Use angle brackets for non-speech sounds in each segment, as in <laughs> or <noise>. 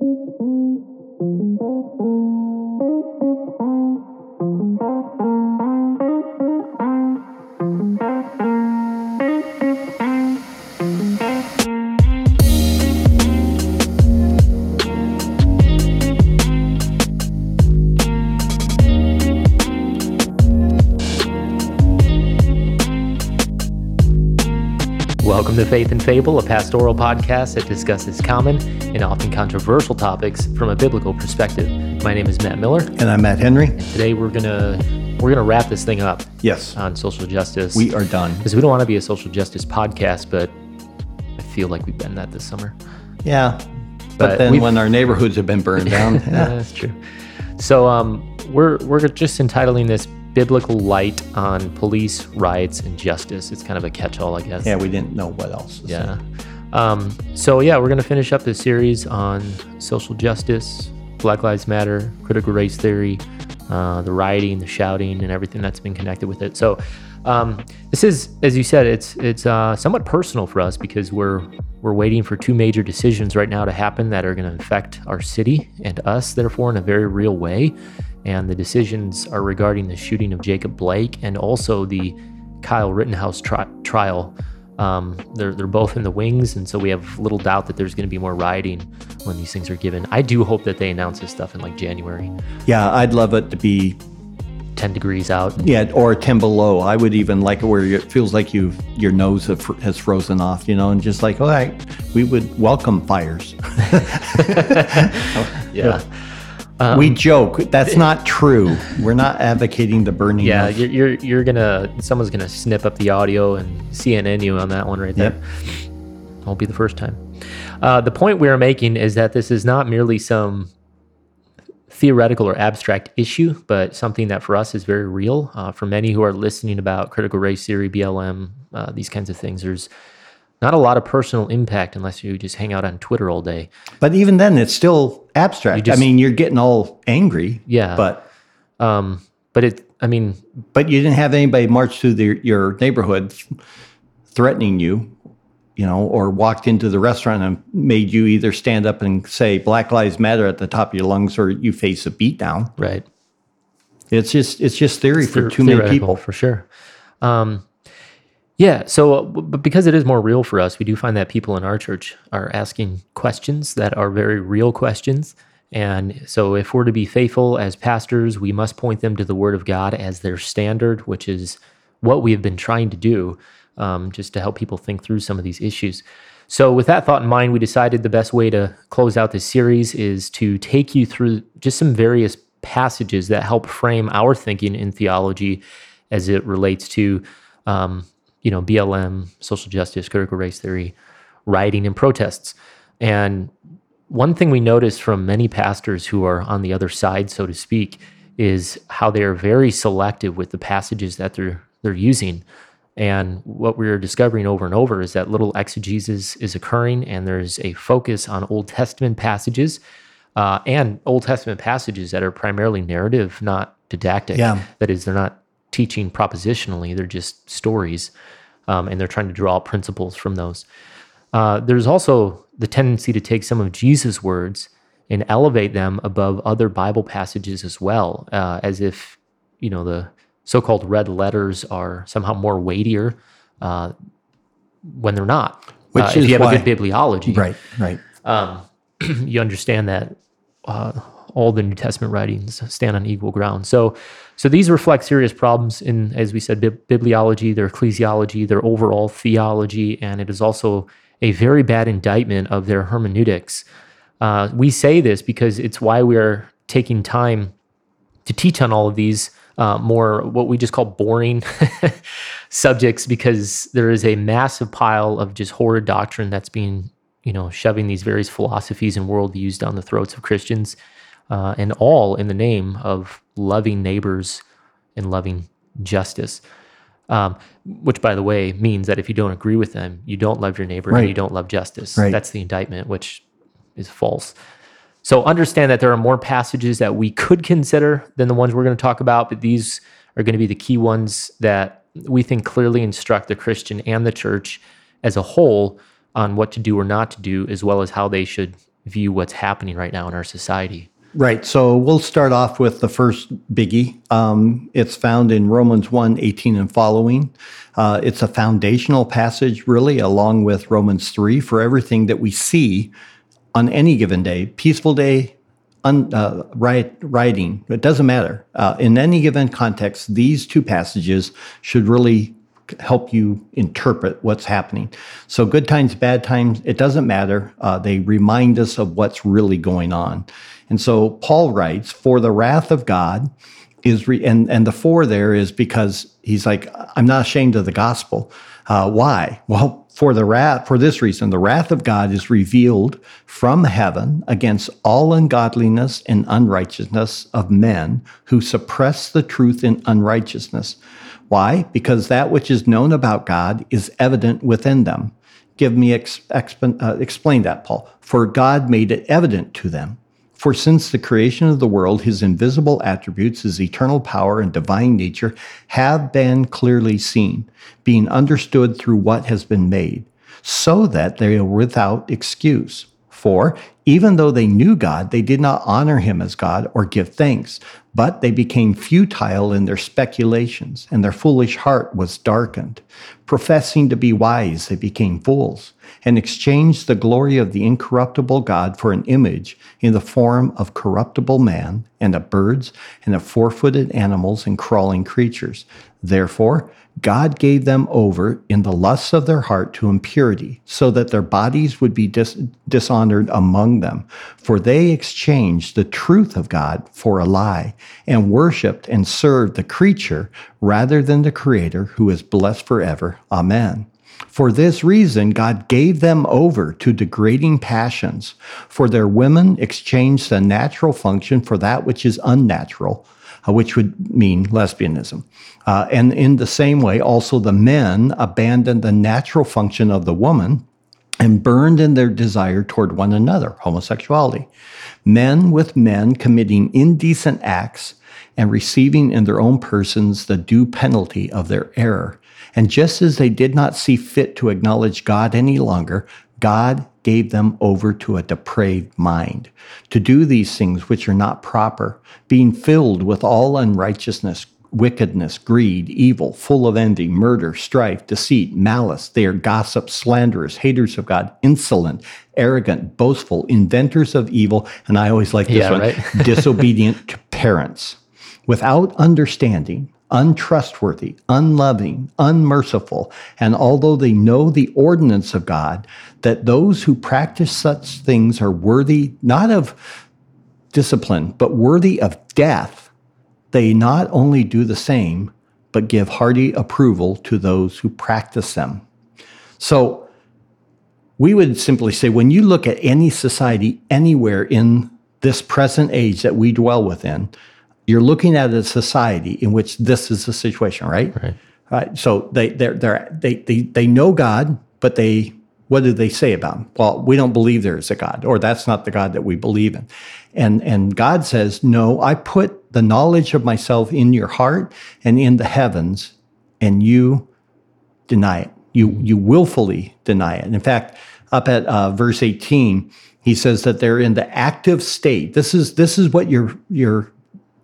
Welcome to Faith and Fable, a pastoral podcast that discusses common and often controversial topics from a biblical perspective. My name is Matt Miller. And I'm Matt Henry. Today we're gonna we're gonna wrap this thing up Yes, on social justice. we are done. because we don't want to be a social justice podcast, but I feel like we've been that this summer. Yeah. But But, then when our neighborhoods have been burned down, Yeah, <laughs> yeah. that's true. So um, we're we're just entitling this "Biblical Light on Police, Riots, and Justice." It's kind of a catch-all, I guess. yeah, we didn't know what else. to. Yeah. Um, so yeah, we're gonna finish up this series on social justice, Black Lives Matter, critical race theory, uh, the rioting, the shouting, and everything that's been connected with it. So um, this is, as you said, it's it's uh, somewhat personal for us because we're we're waiting for two major decisions right now to happen that are going to affect our city and us, therefore, in a very real way. And the decisions are regarding the shooting of Jacob Blake and also the Kyle Rittenhouse tri- trial. Um, they're, they're both in the wings, and so we have little doubt that there's going to be more rioting when these things are given. I do hope that they announce this stuff in like January, Yeah, I'd love it to be, 10 degrees out. yeah, or 10 below. I would even like it where it feels like you your nose have, has frozen off, you know, and just like, all right, we would welcome fires. <laughs> <laughs> Yeah. We joke. That's not true. We're not advocating the burning Yeah, you're, you're you're gonna someone's gonna snip up the audio and CNN you on that one right there. Won't be the first time. Uh, the point we are making is that this is not merely some theoretical or abstract issue, but something that for us is very real. Uh, for many who are listening about critical race theory, BLM, uh, these kinds of things, there's not a lot of personal impact unless you just hang out on Twitter all day. But even then, it's still abstract. just- I mean, you're getting all angry. Yeah. But Um, but it, I mean, but you didn't have anybody march through the, your neighborhood threatening you, you know, or walked into the restaurant and made you either stand up and say Black Lives Matter at the top of your lungs or you face a beatdown. right. It's just it's just theory for Theor- too many people. for sure. Um, yeah. So, uh, but because it is more real for us, we do find that people in our church are asking questions that are very real questions. And so, if we're to be faithful as pastors, we must point them to the Word of God as their standard, which is what we have been trying to do, um, just to help people think through some of these issues. So, with that thought in mind, we decided the best way to close out this series is to take you through just some various passages that help frame our thinking in theology as it relates to, um, you know, BLM, social justice, critical race theory, rioting, and protests. And one thing we notice from many pastors who are on the other side, so to speak, is how they are very selective with the passages that they're they're using. And what we're discovering over and over is that little exegesis is occurring, and there's a focus on Old Testament passages uh, and Old Testament passages that are primarily narrative, not didactic. Yeah. That is, they're not teaching propositionally; they're just stories, um, and they're trying to draw principles from those. Uh, there's also the tendency to take some of Jesus' words and elevate them above other Bible passages as well, uh, as if you know the so-called red letters are somehow more weightier uh, when they're not. Which Uh, is if you have why- a good bibliology, Right, right. <clears throat> you understand that uh, all the New Testament writings stand on equal ground. So, so these reflect serious problems in, as we said, bib- bibliology, their ecclesiology, their overall theology, and it is also a very bad indictment of their hermeneutics. Uh, we say this because it's why we are taking time to teach on all of these uh, more what we just call boring <laughs> subjects because there is a massive pile of just horrid doctrine that's being you know shoving these various philosophies and worldviews down the throats of christians uh, and all in the name of loving neighbors and loving justice um, which by the way means that if you don't agree with them you don't love your neighbor and you don't love justice Right. that's the indictment which is false so understand that there are more passages that we could consider than the ones we're going to talk about, but these are going to be the key ones that we think clearly instruct the Christian and the church as a whole on what to do or not to do, as well as how they should view what's happening right now in our society. Right. So we'll start off with the first biggie. Um, it's found in Romans 1 18 and following. Uh, it's a foundational passage, really, along with Romans 3 for everything that we see on any given day peaceful day, un, uh, riot, rioting, it doesn't matter. Uh, in any given context, these two passages should really help you interpret what's happening. So, good times, bad times, it doesn't matter. Uh, they remind us of what's really going on. And so, Paul writes, For the wrath of God is, re- and, and the for there is because he's like, I'm not ashamed of the gospel. Uh, why? Well, for the wrath, for this reason, the wrath of God is revealed from heaven against all ungodliness and unrighteousness of men who suppress the truth in unrighteousness. Why? Because that which is known about God is evident within them. Give me ex- exp- uh, explain that, Paul. For God made it evident to them. For since the creation of the world, his invisible attributes, his eternal power and divine nature, have been clearly seen, being understood through what has been made, so that they are without excuse. For even though they knew God, they did not honor him as God or give thanks, but they became futile in their speculations, and their foolish heart was darkened. Professing to be wise, they became fools, and exchanged the glory of the incorruptible God for an image in the form of corruptible man, and of birds, and of four footed animals, and crawling creatures. Therefore, God gave them over in the lusts of their heart to impurity, so that their bodies would be dis- dishonored among them. For they exchanged the truth of God for a lie, and worshiped and served the creature rather than the Creator, who is blessed forever. Amen. For this reason, God gave them over to degrading passions. For their women exchanged the natural function for that which is unnatural which would mean lesbianism. Uh, and in the same way, also the men abandoned the natural function of the woman and burned in their desire toward one another, homosexuality. Men with men committing indecent acts and receiving in their own persons the due penalty of their error. And just as they did not see fit to acknowledge God any longer, God gave them over to a depraved mind to do these things which are not proper, being filled with all unrighteousness, wickedness, greed, evil, full of envy, murder, strife, deceit, malice. They are gossips, slanderers, haters of God, insolent, arrogant, boastful, inventors of evil. And I always like this Yeah, one right. <laughs> disobedient to parents, without understanding, untrustworthy, unloving, unmerciful, and although they know the ordinance of God, that those who practice such things are worthy not of discipline, but worthy of death, they not only do the same, but give hearty approval to those who practice them. So we would simply say when you look at any society anywhere in this present age that we dwell within, you're looking at a society in which this is the situation, right? Right. Right. So they they're, they're, they they they know God, but they what do they say about him? Well, we don't believe there is a God, or that's not the God that we believe in. And and God says, No, I put the knowledge of myself in your heart and in the heavens, and you deny it. You you willfully deny it. In fact, up at uh, verse 18, he says that they're in the active state. This is this is what your your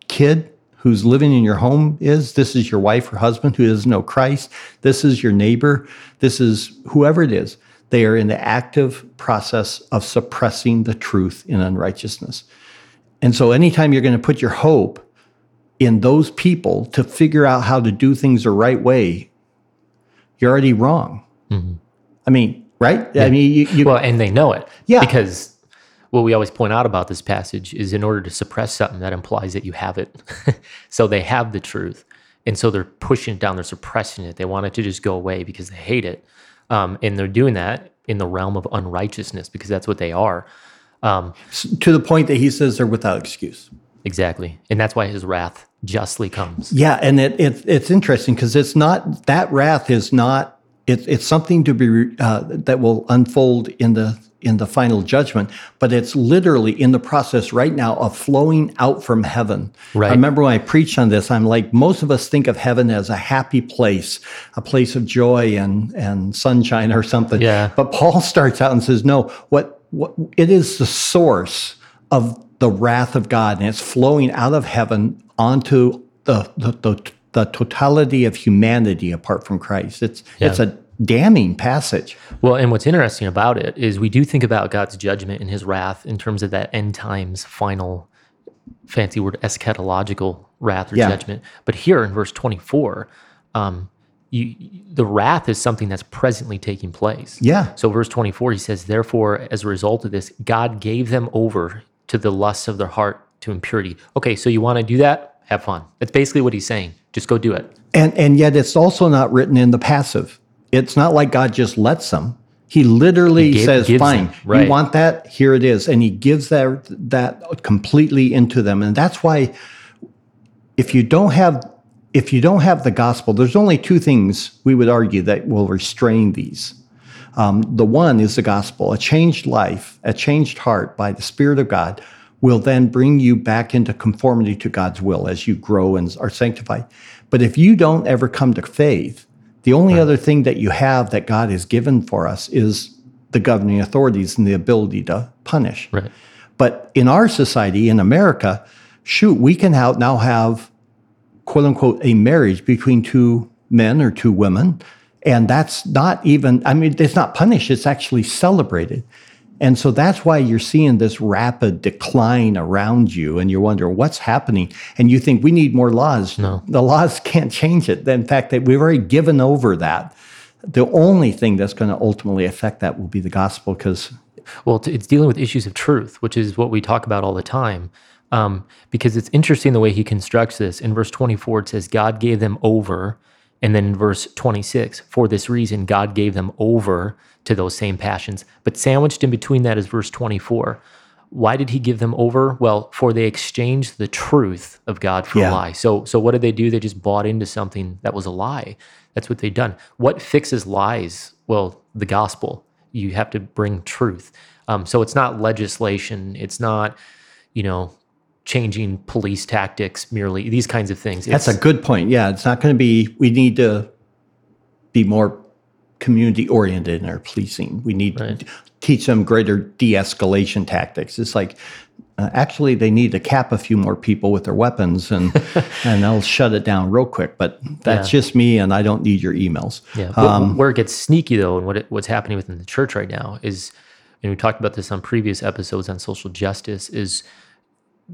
kid who's living in your home is. This is your wife or husband who doesn't know Christ. This is your neighbor. This is whoever it is. They are in the active process of suppressing the truth in unrighteousness. And so, anytime you're going to put your hope in those people to figure out how to do things the right way, you're already wrong. Mm-hmm. I mean, right? I mean, you, you Well, and they know it. Yeah. Because what we always point out about this passage is in order to suppress something, that implies that you have it. <laughs> so they have the truth. And so they're pushing it down, they're suppressing it. They want it to just go away because they hate it. Um, and they're doing that in the realm of unrighteousness because that's what they are. Um, to the point that he says they're without excuse. exactly. And that's why his wrath justly comes. Yeah, and it, it it's interesting because it's not that wrath is not it, it's something to be uh, that will unfold in the in the final judgment, but it's literally in the process right now of flowing out from heaven. Right. I remember when I preached on this, I'm like, most of us think of heaven as a happy place, a place of joy and and sunshine or something. Yeah. But Paul <laughs> starts out and says, no, what what, it is the source of the wrath of God, and it's flowing out of heaven onto the the, the, the totality of humanity apart from Christ. It's it's a damning passage. Well, and what's interesting about it is we do think about God's judgment and his wrath in terms of that end times final fancy word eschatological wrath or Yeah. judgment. But here in verse 24, um, you, the wrath is something that's presently taking place. Yeah. So, verse 24, he says, Therefore, as a result of this, God gave them over to the lusts of their heart to impurity. Okay, so you want to do that? Have fun. That's basically what he's saying. Just go do it. And and yet it's also not written in the passive. It's not like God just lets them. He literally He gave- says, "Fine, them, right. you want that? Here it is," and He gives that that completely into them. And that's why, if you don't have if you don't have the gospel, there's only two things we would argue that will restrain these. Um, the one is the gospel. A changed life, a changed heart by the Spirit of God will then bring you back into conformity to God's will as you grow and are sanctified. But if you don't ever come to faith, the only other thing that you have that God has given for us is the governing authorities and the ability to punish. Right. But in our society, in America, shoot, we can out now have quote unquote a marriage between two men or two women. And that's not even, I mean, it's not punished, it's actually celebrated. And so that's why you're seeing this rapid decline around you and you're wondering what's happening. And you think we need more laws. No. The laws <laughs> can't change it. In fact, that we've already given over that. The only thing that's going to ultimately affect that will be the gospel because Well, it's- it's dealing with issues of truth, which is what we talk about all the time. Um, because it's interesting the way he constructs this. In verse 24, it says, God gave them over. And then in verse 26, for this reason, God gave them over to those same passions. But sandwiched in between that is verse 24. Why did he give them over? Well, for they exchanged the truth of God for Yeah. a lie. So, so what did they do? They just bought into something that was a lie. That's what they've done. What fixes lies? Well, the gospel. You have to bring truth. Um, so it's not legislation. It's not, you know, changing police tactics merely. These kinds of things. That's It's- a good point. Yeah, it's not going to be. We need to be more community oriented in our policing. We need Right. to teach them greater de-escalation tactics. It's like uh, actually they need to cap a few more people with their weapons, and <laughs> and they'll shut it down real quick. But that's Yeah. just me, and I don't need your emails. Yeah. Wh- where it gets sneaky though, and what it, what's happening within the church right now is, and we talked about this on previous episodes on social justice, is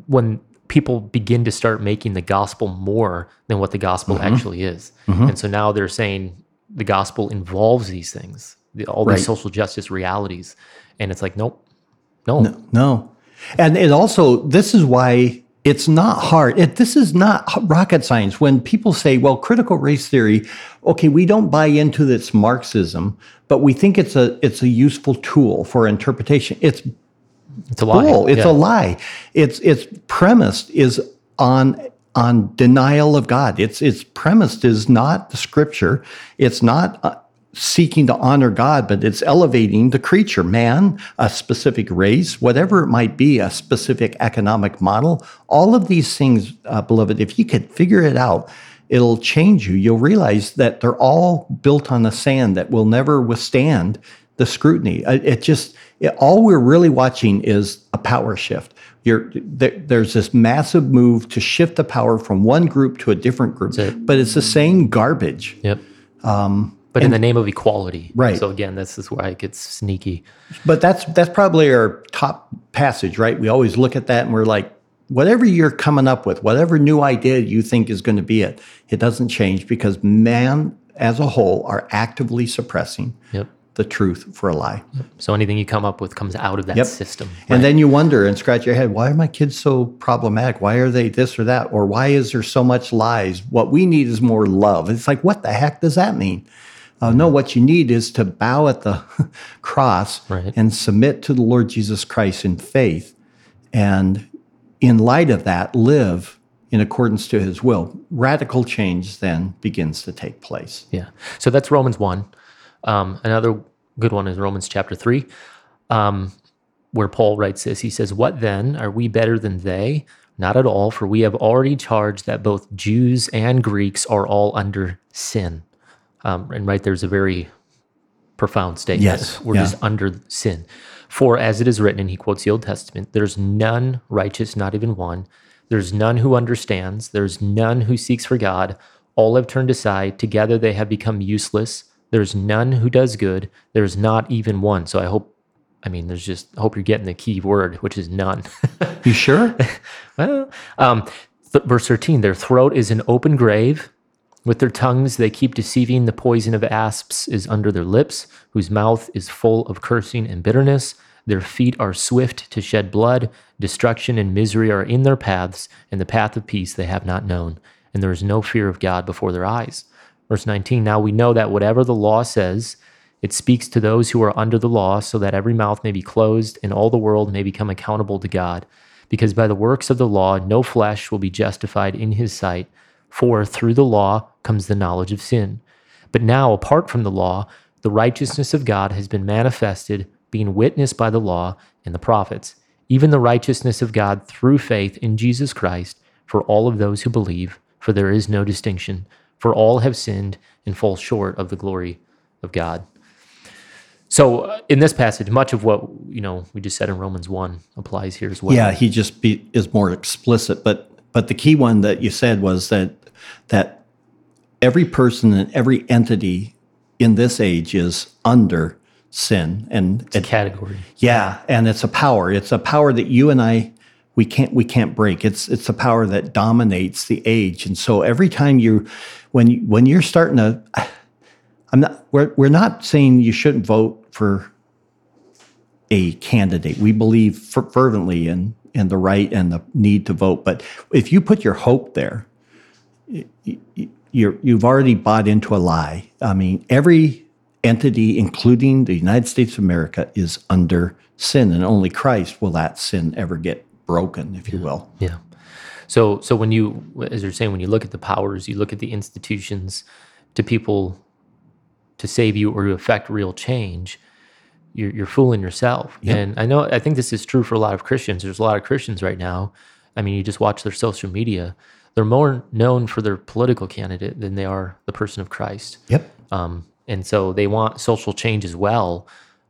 when people begin to start making the gospel more than what the gospel mm-hmm. actually is, mm-hmm. and so now they're saying the gospel involves these things, the, all Right. these social justice realities, and it's like, nope, no, No. And it also, this is why it's not hard. It, this is not rocket science. When people say, well, critical race theory, okay, we don't buy into this Marxism, but we think it's a, it's a useful tool for interpretation. It's it's a lie. bull. It's Yeah. a lie. It's, it's premised is on, on denial of God. It's, it's premised is not the scripture. It's not uh, seeking to honor God, but it's elevating the creature, man, a specific race, whatever it might be, a specific economic model. All of these things, uh, beloved, if you could figure it out, it'll change you. You'll realize that they're all built on the sand that will never withstand the scrutiny. Uh, It just, it, all we're really watching is a power shift. You're, there, there's this massive move to shift the power from one group to a different group, it. but it's the same garbage. Yep. but in the name of equality, Um, Right. So again, this is where it gets sneaky. But that's that's probably our top passage, right? We always look at that and we're like, whatever you're coming up with, whatever new idea you think is going to be it, it doesn't change because man as a whole are actively suppressing Yep. The truth for a lie. So anything you come up with comes out of that Yep. system. And then you wonder and scratch your head, why are my kids so problematic? Why are they this or that? Or why is there so much lies? What we need is more love. It's like, what the heck does that mean? Uh, no, what you need is to bow at the <laughs> cross Right. and submit to the Lord Jesus Christ in faith. And in light of that, live in accordance to his will. Radical change then begins to take place. Yeah. So that's Romans 1. Um, another good one is Romans chapter 3, um, where Paul writes this. He says, What then? Are we better than they? Not at all, for we have already charged that both Jews and Greeks are all under sin. Um, and right there's a very profound statement. Yes, We're yeah. just under sin. For as it is written, and he quotes the Old Testament, there's none righteous, not even one. There's none who understands. There's none who seeks for God. All have turned aside. Together they have become useless. There's none who does good. There's not even one. So I hope, I mean, there's just, I hope you're getting the key word, which is none. <laughs> You sure? well, um, th- verse 13 their throat is an open grave. With their tongues they keep deceiving. The poison of asps is under their lips, whose mouth is full of cursing and bitterness. Their feet are swift to shed blood. Destruction and misery are in their paths, and the path of peace they have not known. And there is no fear of God before their eyes. Verse 19 Now we know that whatever the law says, it speaks to those who are under the law, so that every mouth may be closed and all the world may become accountable to God. Because by the works of the law, no flesh will be justified in his sight, for through the law comes the knowledge of sin. But now, apart from the law, the righteousness of God has been manifested, being witnessed by the law and the prophets, even the righteousness of God through faith in Jesus Christ for all of those who believe, for there is no distinction, for all have sinned and fall short of the glory of God. So, uh, in this passage, much of what you know we just said in Romans one applies here as well. Yeah, he just be, is more explicit. But but the key one that you said was that that every person and every entity in this age is under sin, and it, category. yeah, and it's a power. It's a power that you and I we can't we can't break. It's it's a power that dominates the age, and so every time you when you, when you're starting to <sighs> I'm not. We're we're not saying you shouldn't vote for a candidate. We believe fer- fervently in in the right and the need to vote. But if you put your hope there, y- y- you're you've already bought into a lie. I mean, every entity, including the United States of America, is under sin, and only Christ will that sin ever get broken, if you will. Yeah. So so when you as you're saying when you look at the powers, you look at the institutions to people to save you or to affect real change, you're, you're fooling yourself. And I know I think this is true for a lot of Christians. There's a lot of Christians right now. I mean, you just watch their social media. They're more known for their political candidate than they are the person of Christ. Yep. Um, and so they want social change as well,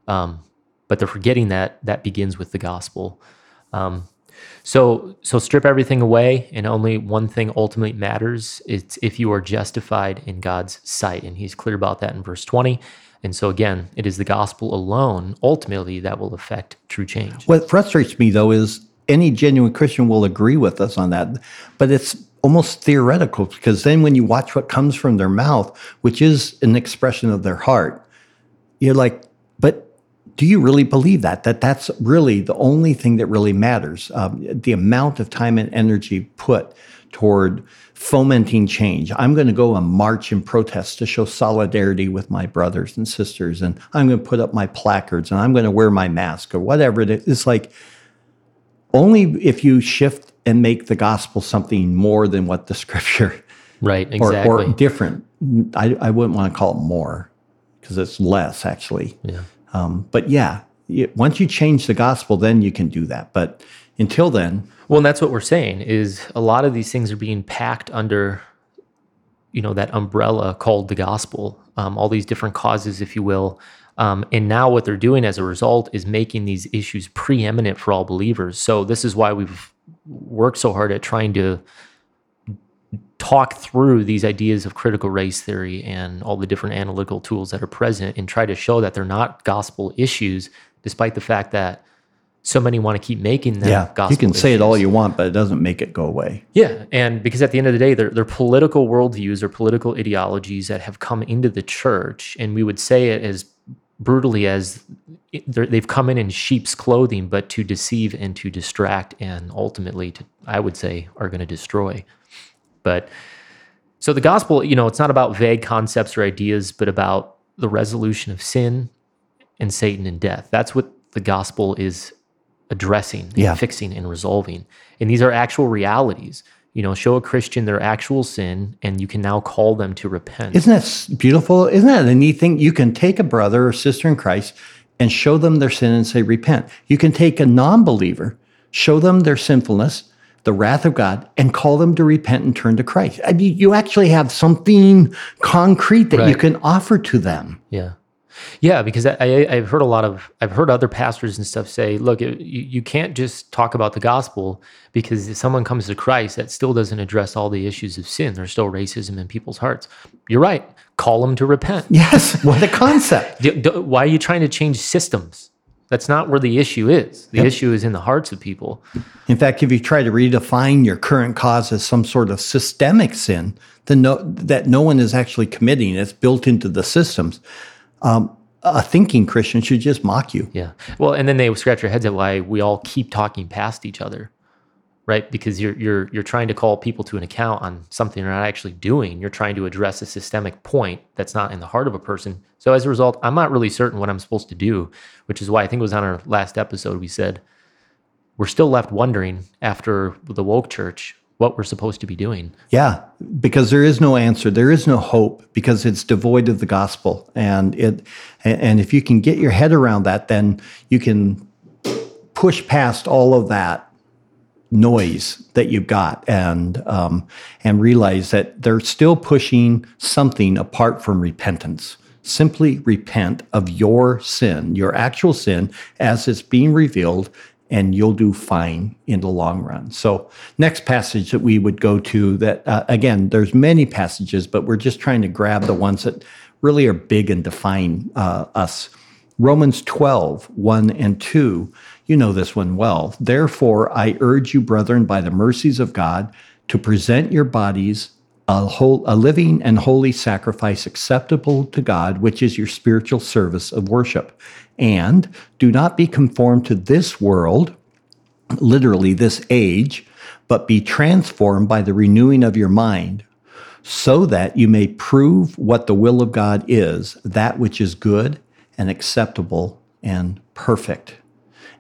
um, but they're forgetting that that begins with the gospel. Um, so so strip everything away, and only one thing ultimately matters: it's if you are justified in God's sight, and He's clear about that in verse twenty. And so again, it is the gospel alone ultimately that will affect true change. What frustrates me though is any genuine Christian will agree with us on that, but it's almost theoretical because then when you watch what comes from their mouth, which is an expression of their heart, you're like, but do you really believe that? That that's really the only thing that really matters. Um, the amount of time and energy put toward fomenting change. I'm going to go and march and protest to show solidarity with my brothers and sisters, and I'm going to put up my placards, and I'm going to wear my mask or whatever it is. It's like only if you shift and make the gospel something more than what the <laughs> scripture Right, or, exactly. or different. I, I wouldn't want to call it more because it's less actually. yeah. Um, but yeah, once you change the gospel, then you can do that. But until then, Well, and that's what we're saying is a lot of these things are being packed under, you know, that umbrella called the gospel. Um, all these different causes, if you will. Um, and now what they're doing as a result is making these issues preeminent for all believers. So this is why we've worked so hard at trying to talk through these ideas of critical race theory and all the different analytical tools that are present and try to show that they're not gospel issues, despite the fact that so many want to keep making them yeah, gospel you can say it all you want, but it doesn't make it go away. Yeah, and because at the end of the day, they're, they're political worldviews or political ideologies that have come into the church, and we would say it as brutally as they've come in in sheep's clothing, but to deceive and to distract, and ultimately, to I would say, are going to destroy. But so the gospel, you know, it's not about vague concepts or ideas, but about the resolution of sin and Satan and death. That's what the gospel is addressing, and Yeah. fixing, and resolving. And these are actual realities. You know, show a Christian their actual sin, and you can now call them to repent. Isn't that beautiful? Isn't that a neat thing? You can take a brother or sister in Christ and show them their sin and say, repent. You can take a non believer, show them their sinfulness, the wrath of God, and call them to repent and turn to Christ. I mean, you actually have something concrete that you can offer to them. yeah. Yeah, because I, I've heard a lot of I've heard other pastors and stuff say, look, you, you can't just talk about the gospel because if someone comes to Christ, that still doesn't address all the issues of sin. There's still racism in people's hearts. You're right. Call them to repent. Yes, what <laughs> a concept. <laughs> Why are you trying to change systems? That's not where the issue is. The issue is in the hearts of people. In fact, if you try to redefine your current cause as some sort of systemic sin, then no, that no one is actually committing, it's built into the systems. Um, a thinking Christian should just mock you. Yeah. Well, and then they scratch their heads at why we all keep talking past each other, right? Because you're you're you're trying to call people to an account on something they're not actually doing. You're trying to address a systemic point that's not in the heart of a person. So as a result, I'm not really certain what I'm supposed to do, which is why I think it was on our last episode we said we're still left wondering after the woke church what we're supposed to be doing. Yeah, because there is no answer, there is no hope because it's devoid of the gospel, and it and if you can get your head around that, then you can push past all of that noise that you've got and um, and realize that they're still pushing something apart from repentance. Simply repent of your sin, your actual sin, as it's being revealed, and you'll do fine in the long run. So, next passage that we would go to that uh, again, there's many passages, but we're just trying to grab the ones that really are big and define uh, us. Romans 12, 1 and 2. You know this one well. Therefore, I urge you, brethren, by the mercies of God, to present your bodies a, whole, a living and holy sacrifice acceptable to God, which is your spiritual service of worship. And do not be conformed to this world, literally this age, but be transformed by the renewing of your mind, so that you may prove what the will of God is, that which is good and acceptable and perfect.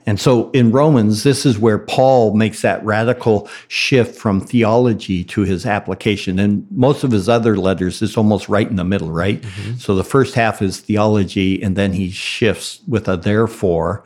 And so in Romans, this is where Paul makes that radical shift from theology to his application. And most of his other letters is almost right in the middle, right? Mm-hmm. So the first half is theology, and then he shifts with a therefore.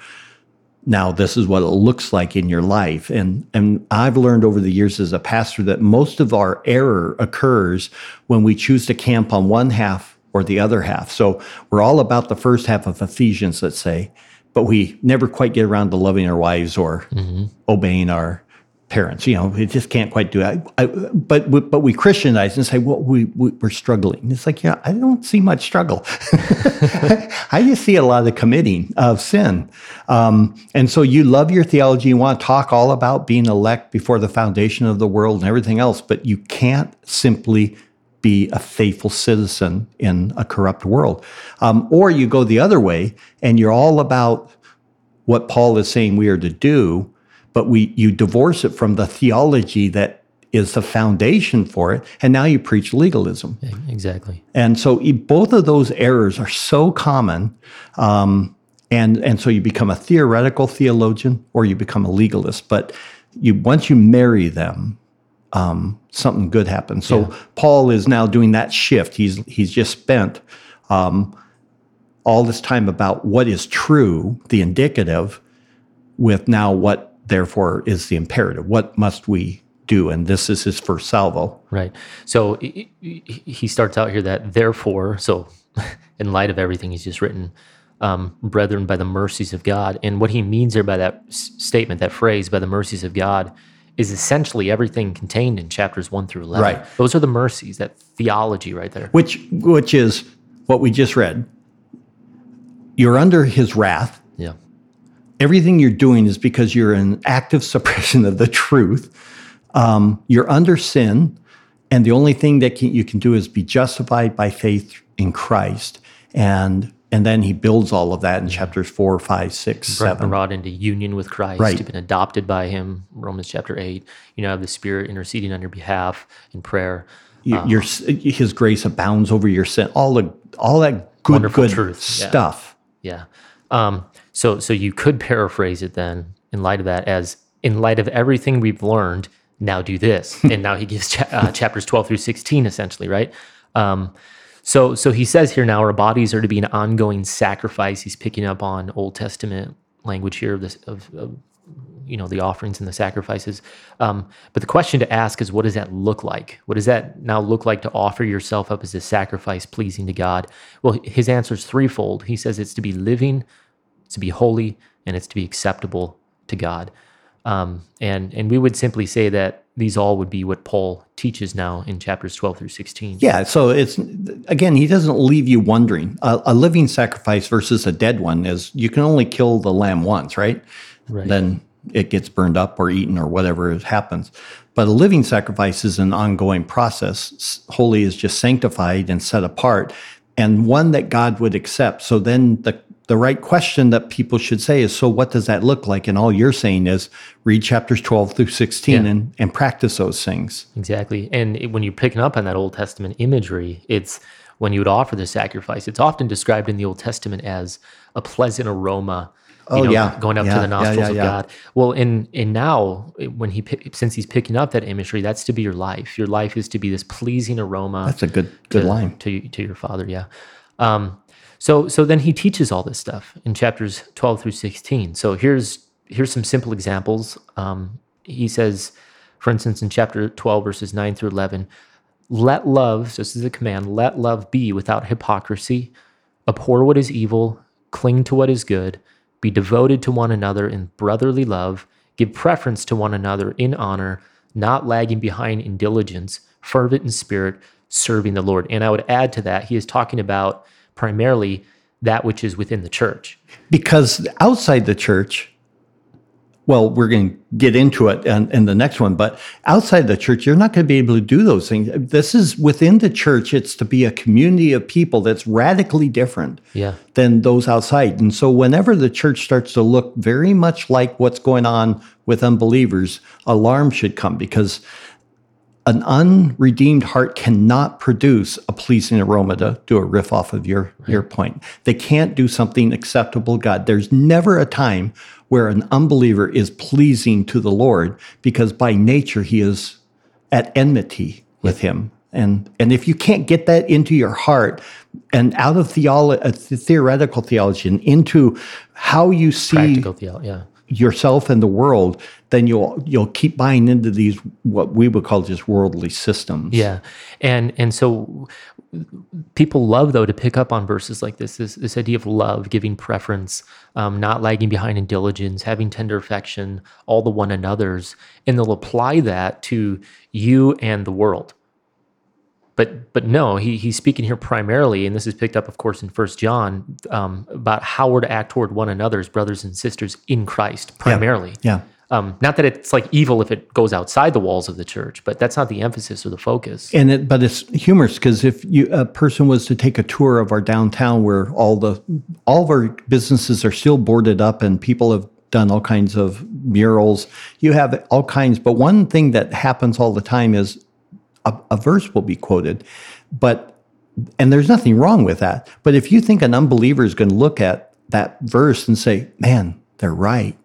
Now this is what it looks like in your life. And and I've learned over the years as a pastor that most of our error occurs when we choose to camp on one half or the other half. So we're all about the first half of Ephesians, let's say but we never quite get around to loving our wives or mm-hmm. obeying our parents. You know, we just can't quite do it. I, but but we Christianize and say, well, we, we are struggling. It's like, yeah, I don't see much struggle. <laughs> I just see a lot of committing of sin. Um, and so you love your theology. You want to talk all about being elect before the foundation of the world and everything else, but you can't simply be a faithful citizen in a corrupt world. Um, or you go the other way and you're all about what Paul is saying we are to do, but we you divorce it from the theology that is the foundation for it, and now you preach legalism. exactly. And so both of those errors are so common. Um, and, and so you become a theoretical theologian or you become a legalist. But you once you marry them, um, something good happens. So yeah. Paul is now doing that shift. He's he's just spent um, all this time about what is true, the indicative, with now what therefore is the imperative. What must we do? And this is his first salvo. Right. So he starts out here that therefore. So <laughs> in light of everything he's just written. Um, brethren, by the mercies of God. And what he means there by that s- statement, that phrase, by the mercies of God, is essentially everything contained in chapters 1 through 11. Right. Those are the mercies, that theology right there. Which which is what we just read. You're under his wrath. Yeah. Everything you're doing is because you're in active <laughs> suppression of the truth. Um, you're under sin, and the only thing that can, you can do is be justified by faith in Christ. And and then he builds all of that in chapters four, five, six, seven. Brought into union with Christ. Right. You've been adopted by him. Romans chapter eight. You know, have the Spirit interceding on your behalf in prayer. You, um, your His grace abounds over your sin. All the all that good good truth. stuff. Yeah. yeah. Um, so so you could paraphrase it then in light of that as in light of everything we've learned. Now do this, <laughs> and now he gives cha- uh, chapters twelve through sixteen essentially, right? Um, so, so he says here now our bodies are to be an ongoing sacrifice. He's picking up on Old Testament language here of this of, of you know the offerings and the sacrifices. Um, but the question to ask is, what does that look like? What does that now look like to offer yourself up as a sacrifice pleasing to God? Well, his answer is threefold. He says it's to be living, it's to be holy, and it's to be acceptable to God. Um, and and we would simply say that these all would be what Paul teaches now in chapters 12 through 16. Yeah, so it's again, he doesn't leave you wondering. A, a living sacrifice versus a dead one is you can only kill the lamb once, right? Right. Then it gets burned up or eaten or whatever happens. But a living sacrifice is an ongoing process. Holy is just sanctified and set apart, and one that God would accept. So then the the right question that people should say is so what does that look like and all you're saying is read chapters 12 through 16 Yeah. and, and practice those things Exactly. And it- when you're picking up on that Old Testament imagery, it's when you would offer the sacrifice, it's often described in the Old Testament as a pleasant aroma. Oh, know, yeah. going up Yeah, to the nostrils yeah, of. God. Well, and and now when he since he's picking up that imagery, that's to be your life. Your life is to be this pleasing aroma. that's a good good to, line to to your father. Yeah. Um, so so then he teaches all this stuff in chapters twelve through sixteen. So here's here's some simple examples. Um, he says, for instance, in chapter twelve, verses nine through eleven, let love. So this is a command. Let love be without hypocrisy. Abhor what is evil. Cling to what is good. Be devoted to one another in brotherly love. Give preference to one another in honor, not lagging behind in diligence, fervent in spirit, serving the Lord. And I would add to that, he is talking about primarily that which is within the church. because outside the church well we're going to get into it in, in the next one but outside the church you're not going to be able to do those things this is within the church it's to be a community of people that's radically different Yeah. than those outside and so whenever the church starts to look very much like what's going on with unbelievers alarm should come because an unredeemed heart cannot produce a pleasing aroma to do a riff off of your your point. They can't do something acceptable to God. There's never a time where an unbeliever is pleasing to the Lord because by nature he is at enmity with him. And and if you can't get that into your heart and out of theolo- uh, theoretical theology and into how you see Practical theology. Yeah. Yourself and the world, then you'll you'll keep buying into these what we would call just worldly systems. Yeah, and and so people love though to pick up on verses like this. This this idea of love, giving preference, um, not lagging behind in diligence, having tender affection, all the one another's, and they'll apply that to you and the world. But but no, he he's speaking here primarily, and this is picked up, of course, in First John um, about how we're to act toward one another as brothers and sisters in Christ, primarily. Yeah. Um, not that it's like evil if it goes outside the walls of the church, but that's not the emphasis or the focus. And it, but it's humorous because if you a person was to take a tour of our downtown, where all the all of our businesses are still boarded up and people have done all kinds of murals, you have all kinds. But one thing that happens all the time is a, a verse will be quoted, but and there's nothing wrong with that. But if you think an unbeliever is going to look at that verse and say, "Man, they're right,"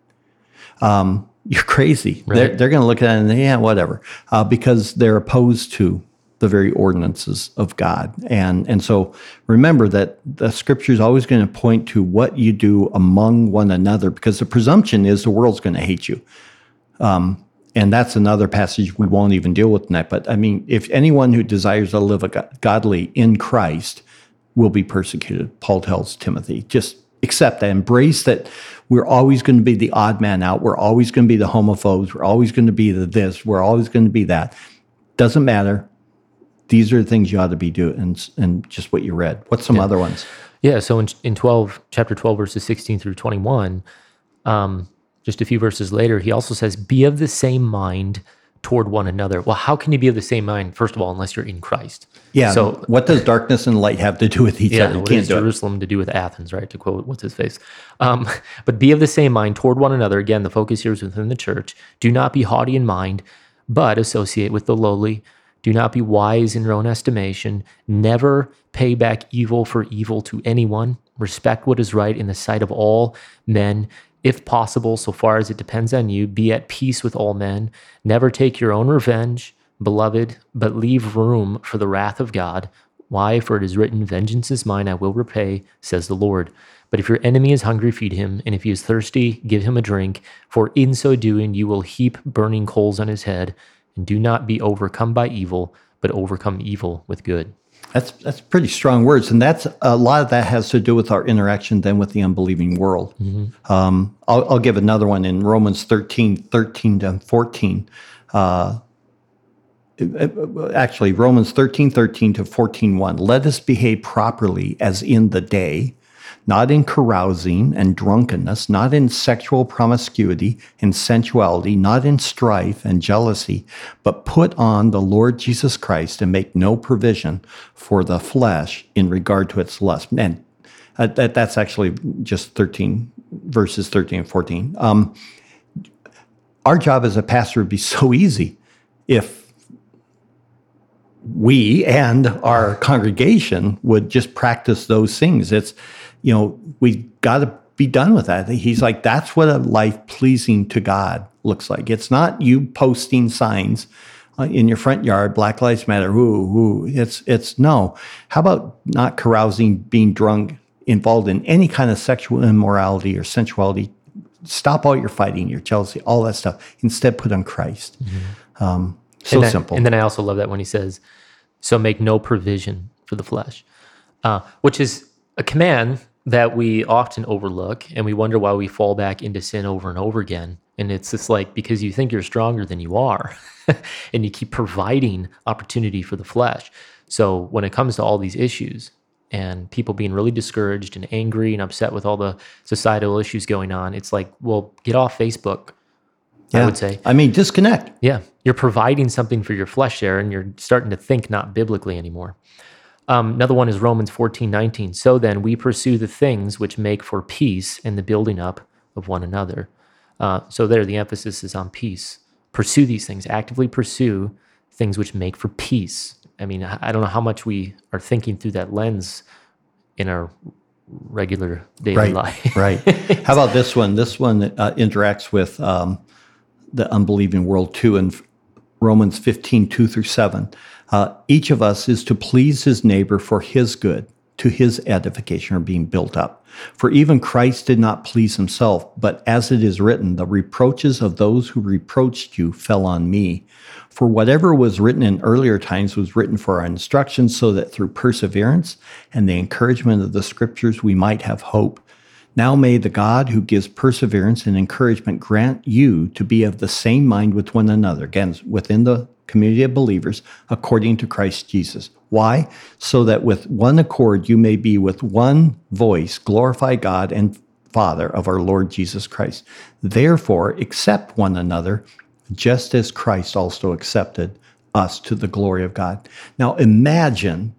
um, you're crazy. They're, they're going to look at it and yeah, whatever, uh, because they're opposed to the very ordinances of God. And and so remember that the scripture is always going to point to what you do among one another, because the presumption is the world's going to hate you. Um, and that's another passage we won't even deal with tonight. But I mean, if anyone who desires to live a godly in Christ will be persecuted, Paul tells Timothy. Just accept that, embrace that we're always going to be the odd man out. We're always going to be the homophobes. We're always going to be the this. We're always going to be that. Doesn't matter. These are the things you ought to be doing, and, and just what you read. What's some other ones? Yeah. So in, in 12, chapter 12, verses 16 through 21, um, just a few verses later, he also says, Be of the same mind toward one another. Well, how can you be of the same mind, first of all, unless you're in Christ? Yeah. So, what does darkness and light have to do with each yeah, other? What can't has it. Jerusalem to do with Athens, right? To quote, what's his face? Um, <laughs> but be of the same mind toward one another. Again, the focus here is within the church. Do not be haughty in mind, but associate with the lowly. Do not be wise in your own estimation. Never pay back evil for evil to anyone. Respect what is right in the sight of all men. If possible, so far as it depends on you, be at peace with all men. Never take your own revenge, beloved, but leave room for the wrath of God. Why? For it is written, Vengeance is mine, I will repay, says the Lord. But if your enemy is hungry, feed him, and if he is thirsty, give him a drink, for in so doing you will heap burning coals on his head, and do not be overcome by evil, but overcome evil with good. That's that's pretty strong words, and that's a lot of that has to do with our interaction then with the unbelieving world. Um, I'll, I'll give another one in Romans 13, 13 to 14. Uh, actually, Romans 13, 13 to 14, 1. Let us behave properly as in the day, not in carousing and drunkenness, not in sexual promiscuity and sensuality, not in strife and jealousy, but put on the Lord Jesus Christ and make no provision for the flesh in regard to its lust. And uh, that, that's actually just 13, verses 13 and 14. Um, our job as a pastor would be so easy if we and our congregation would just practice those things. It's, you know, we got to be done with that. He's like, that's what a life pleasing to God looks like. It's not you posting signs uh, in your front yard, Black Lives Matter. Ooh, ooh. It's it's no. How about not carousing, being drunk, involved in any kind of sexual immorality or sensuality? Stop all your fighting, your jealousy, all that stuff. Instead, put on Christ. Um, so and simple. And then I also love that when he says, "So make no provision for the flesh," uh, which is a command that we often overlook, and we wonder why we fall back into sin over and over again. And it's just like because you think you're stronger than you are, <laughs> and you keep providing opportunity for the flesh. So when it comes to all these issues, and people being really discouraged and angry and upset with all the societal issues going on, it's like, well, get off Facebook. I would say. I mean, disconnect. Yeah, you're providing something for your flesh there, and you're starting to think not biblically anymore. Um, another one is Romans 14, 19. So then we pursue the things which make for peace and the building up of one another. Uh, so there, the emphasis is on peace. Pursue these things, actively pursue things which make for peace. I mean, I don't know how much we are thinking through that lens in our regular daily Right. life. right. <laughs> How about this one? This one uh, interacts with um, the unbelieving world too in Romans 15, 2 through 7. Uh, each of us is to please his neighbor for his good, to his edification or being built up. For even Christ did not please himself, but as it is written, the reproaches of those who reproached you fell on me. For whatever was written in earlier times was written for our instruction, so that through perseverance and the encouragement of the scriptures we might have hope. Now may the God who gives perseverance and encouragement grant you to be of the same mind with one another, again, within the community of believers, according to Christ Jesus. Why? So that with one accord you may be with one voice glorify God and Father of our Lord Jesus Christ. Therefore, accept one another, just as Christ also accepted us to the glory of God. Now imagine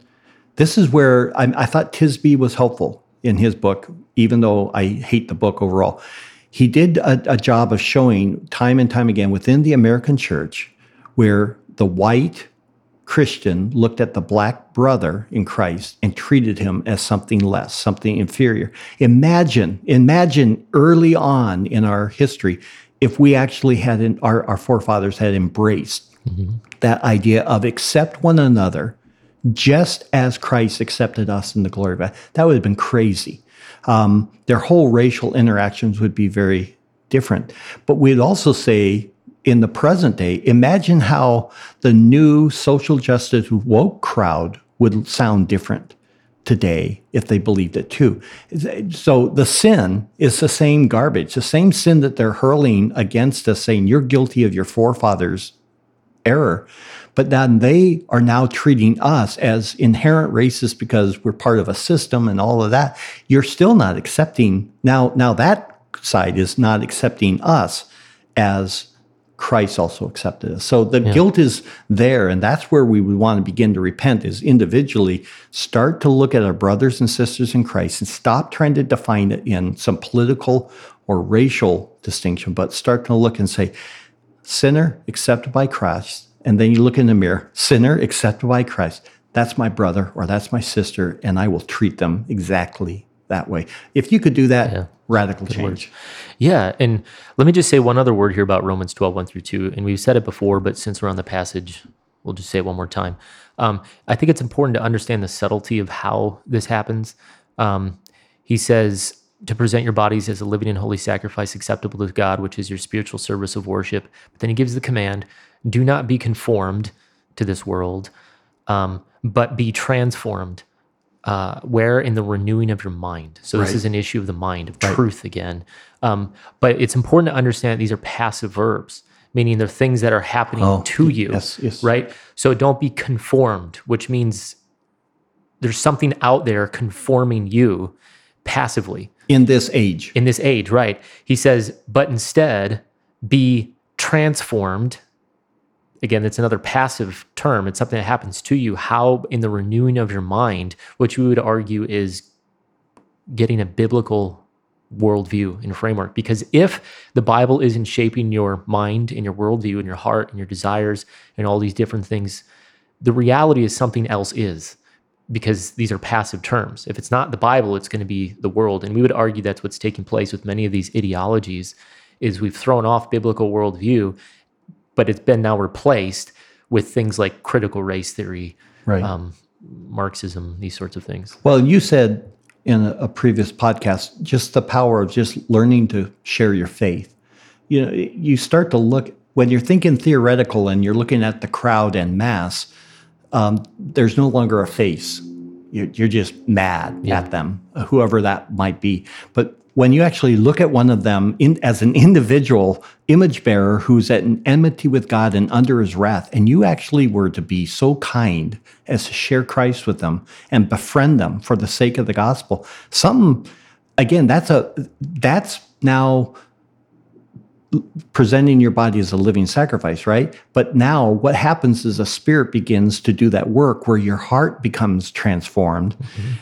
this is where I, I thought Tisby was helpful in his book, even though I hate the book overall. He did a, a job of showing time and time again within the American church where the white Christian looked at the black brother in Christ and treated him as something less, something inferior. Imagine, imagine early on in our history if we actually had, in, our, our forefathers had embraced that idea of accept one another just as Christ accepted us in the glory of God. That would have been crazy. Um, their whole racial interactions would be very different. But we'd also say in the present day, imagine how the new social justice woke crowd would sound different today if they believed it too. So the sin is the same garbage, the same sin that they're hurling against us, saying you're guilty of your forefathers' error. But then they are now treating us as inherent racist because we're part of a system and all of that. You're still not accepting now. Now that side is not accepting us as Christ also accepted us. So the guilt is there, and that's where we would want to begin to repent is individually start to look at our brothers and sisters in Christ and stop trying to define it in some political or racial distinction, but start to look and say, sinner accepted by Christ. And then you look in the mirror, sinner accepted by Christ. That's my brother or that's my sister, and I will treat them exactly that way. If you could do that, Yeah. radical change. Yeah, and let me just say one other word here about Romans 12, 1 through 2. And we've said it before, but since we're on the passage, we'll just say it one more time. Um, I think it's important to understand the subtlety of how this happens. Um, he says to present your bodies as a living and holy sacrifice acceptable to God, which is your spiritual service of worship. But then he gives the command do not be conformed to this world, um, but be transformed. Uh, where in the renewing of your mind. So this Right. is an issue of the mind, of truth again. Um, but it's important to understand these are passive verbs, meaning they're things that are happening Oh, to you, yes, yes. right? So don't be conformed, which means there's something out there conforming you passively In this age. in this age, right? He says, but instead be transformed. Again, it's another passive term. It's something that happens to you. How in the renewing of your mind, which we would argue is getting a biblical worldview and framework. Because if the Bible isn't shaping your mind and your worldview and your heart and your desires and all these different things, the reality is something else is because these are passive terms. If it's not the Bible, it's going to be the world. And we would argue that's what's taking place with many of these ideologies is we've thrown off biblical worldview, but it's been now replaced with things like critical race theory, Right. um, Marxism, these sorts of things. Well, you said in a, a previous podcast just the power of just learning to share your faith. You know, you start to look when you're thinking theoretical and you're looking at the crowd and mass. Um, there's no longer a face. You're, you're just mad at them, whoever that might be. But when you actually look at one of them in, as an individual image bearer who's at an enmity with God and under his wrath, and you actually were to be so kind as to share Christ with them and befriend them for the sake of the gospel, something again, that's a that's now presenting your body as a living sacrifice, right? But now what happens is a spirit begins to do that work where your heart becomes transformed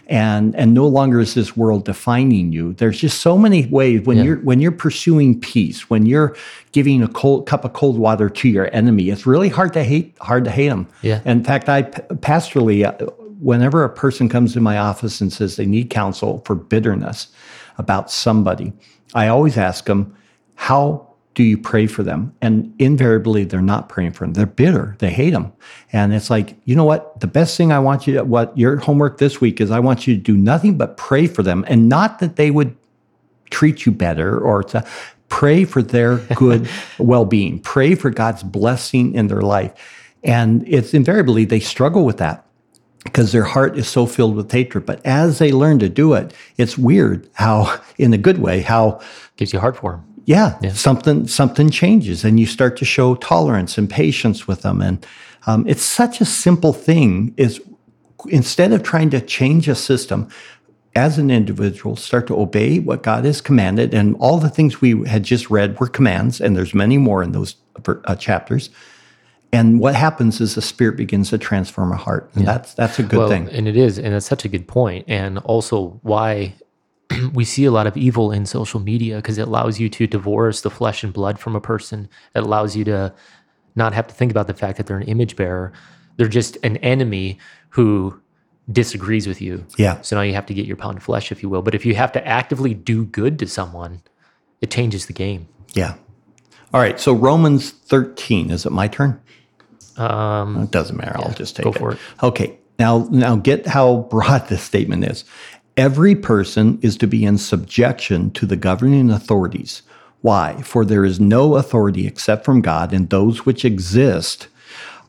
and and no longer is this world defining you. There's just so many ways when you're when you're pursuing peace, when you're giving a cold cup of cold water to your enemy, it's really hard to hate hard to hate them. Yeah. In fact, I pastorally uh, whenever a person comes to my office and says they need counsel for bitterness about somebody, I always ask them, how do you pray for them? And invariably, they're not praying for them. They're bitter. They hate them. And it's like, you know what? The best thing I want you to, what your homework this week is, I want you to do nothing but pray for them. And not that they would treat you better or to pray for their <laughs> good well being, pray for God's blessing in their life. And it's invariably, they struggle with that because their heart is so filled with hatred. But as they learn to do it, it's weird how, in a good way, how Gives you heart for him. Yeah, something something changes, and you start to show tolerance and patience with them. And um, it's such a simple thing. Is instead of trying to change a system, as an individual, start to obey what God has commanded, and all the things we had just read were commands, and there's many more in those uh, chapters. And what happens is the Spirit begins to transform a heart, and that's that's a good well, thing. and it is, and it's such a good point, and also why <clears throat> we see a lot of evil in social media because it allows you to divorce the flesh and blood from a person. It allows you to not have to think about the fact that they're an image bearer. They're just an enemy who disagrees with you. Yeah. So now you have to get your pound of flesh, if you will. But if you have to actively do good to someone, it changes the game. Yeah. All right. So Romans 13. Is it my turn? Um, It doesn't matter. I'll just take go it. for it. Okay. Now, now get how <laughs> broad this statement is. Every person is to be in subjection to the governing authorities. Why? For there is no authority except from God, and those which exist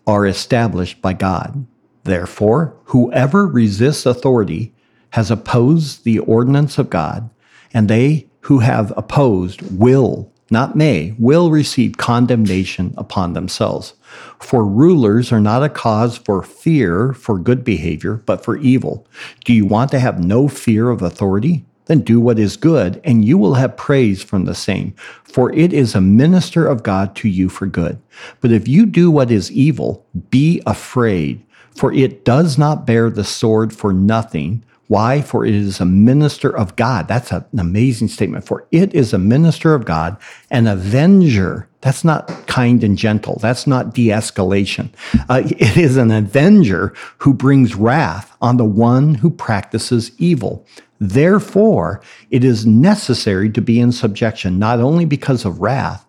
are established by God. Therefore, whoever resists authority has opposed the ordinance of God, and they who have opposed will, not may, will receive condemnation upon themselves. For rulers are not a cause for fear for good behavior, but for evil. Do you want to have no fear of authority? Then do what is good, and you will have praise from the same, for it is a minister of God to you for good. But if you do what is evil, be afraid, for it does not bear the sword for nothing. Why? For it is a minister of God. That's an amazing statement. For it is a minister of God, an avenger. That's not kind and gentle. That's not de escalation. Uh, it is an avenger who brings wrath on the one who practices evil. Therefore, it is necessary to be in subjection, not only because of wrath,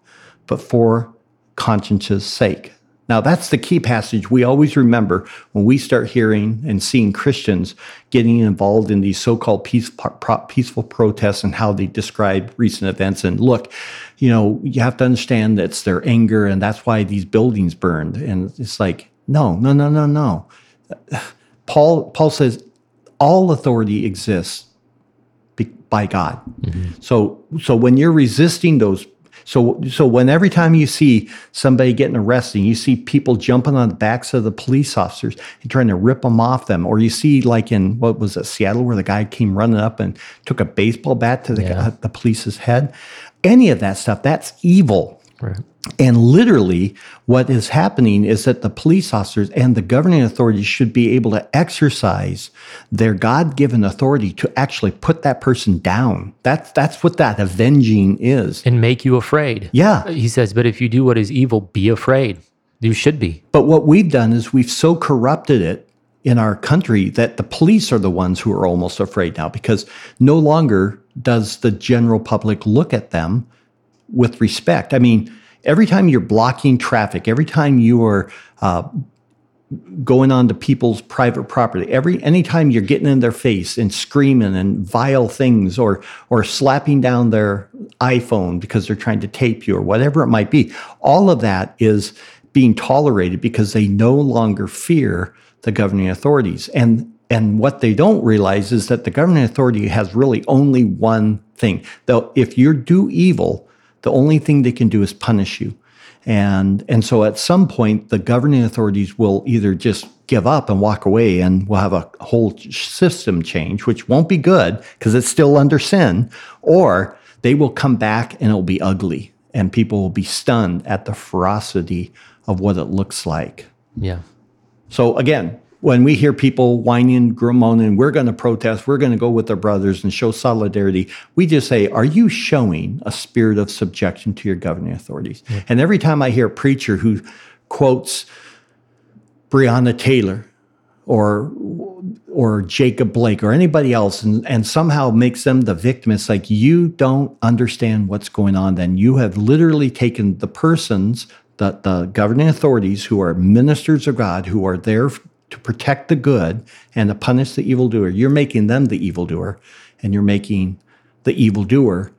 but for conscience's sake. Now, that's the key passage we always remember when we start hearing and seeing Christians getting involved in these so called peace, peaceful protests and how they describe recent events. And look, you know, you have to understand that it's their anger and that's why these buildings burned. And it's like, no, no, no, no, no. Paul, Paul says all authority exists by God. Mm-hmm. So, so when you're resisting those so, so when every time you see somebody getting arrested, you see people jumping on the backs of the police officers and trying to rip them off them, or you see like in what was it, Seattle, where the guy came running up and took a baseball bat to the, yeah. the police's head, any of that stuff, that's evil. Right. And literally, what is happening is that the police officers and the governing authorities should be able to exercise their God given authority to actually put that person down. That's, that's what that avenging is. And make you afraid. Yeah. He says, but if you do what is evil, be afraid. You should be. But what we've done is we've so corrupted it in our country that the police are the ones who are almost afraid now because no longer does the general public look at them with respect. I mean, every time you're blocking traffic, every time you are uh, going on to people's private property, every anytime you're getting in their face and screaming and vile things, or or slapping down their iPhone because they're trying to tape you, or whatever it might be, all of that is being tolerated because they no longer fear the governing authorities and and what they don't realize is that the governing authority has really only one thing. Though if you do evil, the only thing they can do is punish you. And, and so at some point, the governing authorities will either just give up and walk away and we'll have a whole system change, which won't be good because it's still under sin, or they will come back and it'll be ugly and people will be stunned at the ferocity of what it looks like. Yeah. So again, when we hear people whining, groaning, we're going to protest, we're going to go with our brothers and show solidarity, we just say, Are you showing a spirit of subjection to your governing authorities? Mm-hmm. And every time I hear a preacher who quotes Breonna Taylor or or Jacob Blake or anybody else and, and somehow makes them the victim, it's like you don't understand what's going on. Then you have literally taken the persons, the, the governing authorities who are ministers of God, who are there to protect the good and to punish the evildoer. You're making them the evildoer, and you're making the evildoer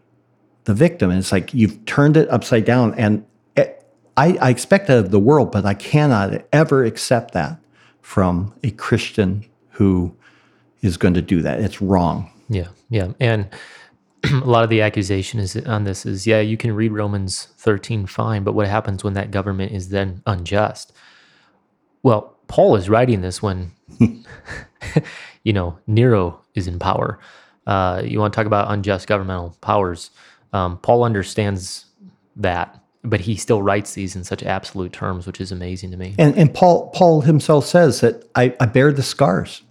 the victim. And it's like you've turned it upside down. And it, I, I expect that of the world, but I cannot ever accept that from a Christian who is going to do that. It's wrong. Yeah, yeah, and <clears throat> a lot of the accusation is on this is yeah, you can read Romans 13 fine, but what happens when that government is then unjust? Well, Paul is writing this when, <laughs> you know, Nero is in power. Uh, you want to talk about unjust governmental powers? Um, Paul understands that, but he still writes these in such absolute terms, which is amazing to me. And, and Paul Paul himself says that I, I bear the scars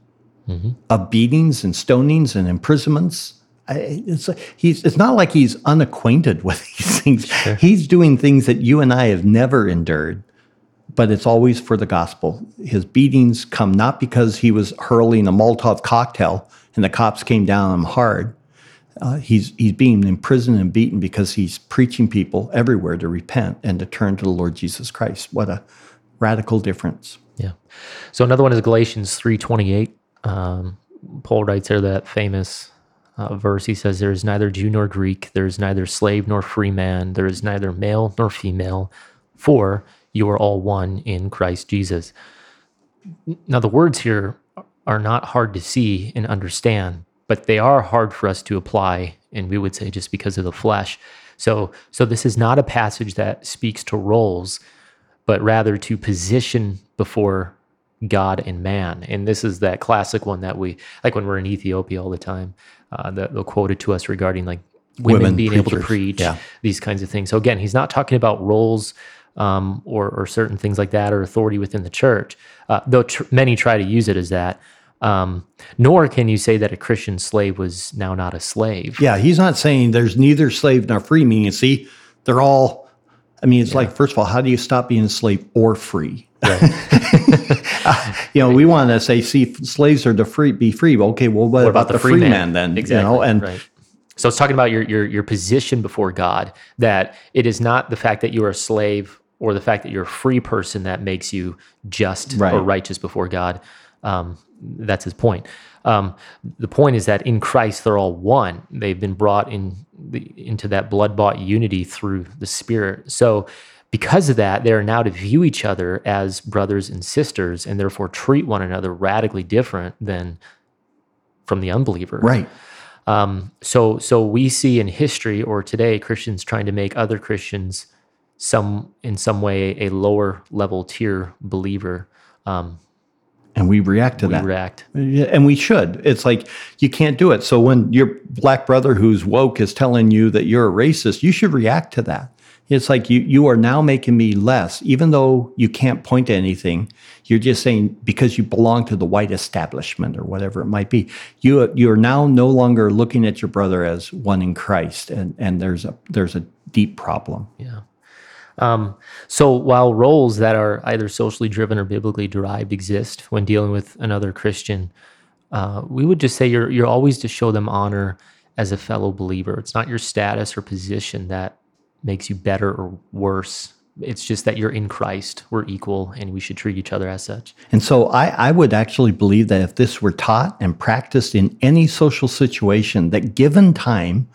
mm-hmm. of beatings and stonings and imprisonments. I, it's, he's, it's not like he's unacquainted with <laughs> these things. Sure. He's doing things that you and I have never endured but it's always for the gospel. His beatings come not because he was hurling a Molotov cocktail and the cops came down on him hard. Uh, he's he's being imprisoned and beaten because he's preaching people everywhere to repent and to turn to the Lord Jesus Christ. What a radical difference! Yeah. So another one is Galatians three twenty eight. Um, Paul writes there that famous uh, verse. He says, "There is neither Jew nor Greek. There is neither slave nor free man. There is neither male nor female. For you are all one in Christ Jesus. Now, the words here are not hard to see and understand, but they are hard for us to apply, and we would say just because of the flesh. So, so this is not a passage that speaks to roles, but rather to position before God and man. And this is that classic one that we like when we're in Ethiopia all the time. Uh, that they'll quote it to us regarding like women, women being preachers. able to preach yeah. these kinds of things. So again, he's not talking about roles um, or, or, certain things like that, or authority within the church, uh, though tr- many try to use it as that. Um, nor can you say that a Christian slave was now not a slave. Yeah, he's not saying there's neither slave nor free. Meaning, see, they're all. I mean, it's yeah. like first of all, how do you stop being a slave or free? Right. <laughs> uh, you know, we want to say, see, slaves are to free, be free. Okay, well, what, what about, about, the, the free, free man? man then? Exactly. You know, and right. So it's talking about your your your position before God. That it is not the fact that you are a slave or the fact that you're a free person that makes you just Right. or righteous before God. Um, that's his point. Um, the point is that in Christ they're all one. They've been brought in the, into that blood bought unity through the Spirit. So, because of that, they are now to view each other as brothers and sisters, and therefore treat one another radically different than from the unbeliever. Right. Um, so, so we see in history or today Christians trying to make other Christians some in some way a lower level tier believer. Um, And we react to that. we that. react. And we should. It's like you can't do it. So when your black brother who's woke is telling you that you're a racist, you should react to that. It's like you you are now making me less, even though you can't point to anything. You're just saying because you belong to the white establishment or whatever it might be. You you are now no longer looking at your brother as one in Christ, and and there's a there's a deep problem. Yeah. Um, so while roles that are either socially driven or biblically derived exist when dealing with another Christian, uh, we would just say you're you're always to show them honor as a fellow believer. It's not your status or position that makes you better or worse. It's just that you're in Christ. We're equal, and we should treat each other as such. And so I, I would actually believe that if this were taught and practiced in any social situation, that given time,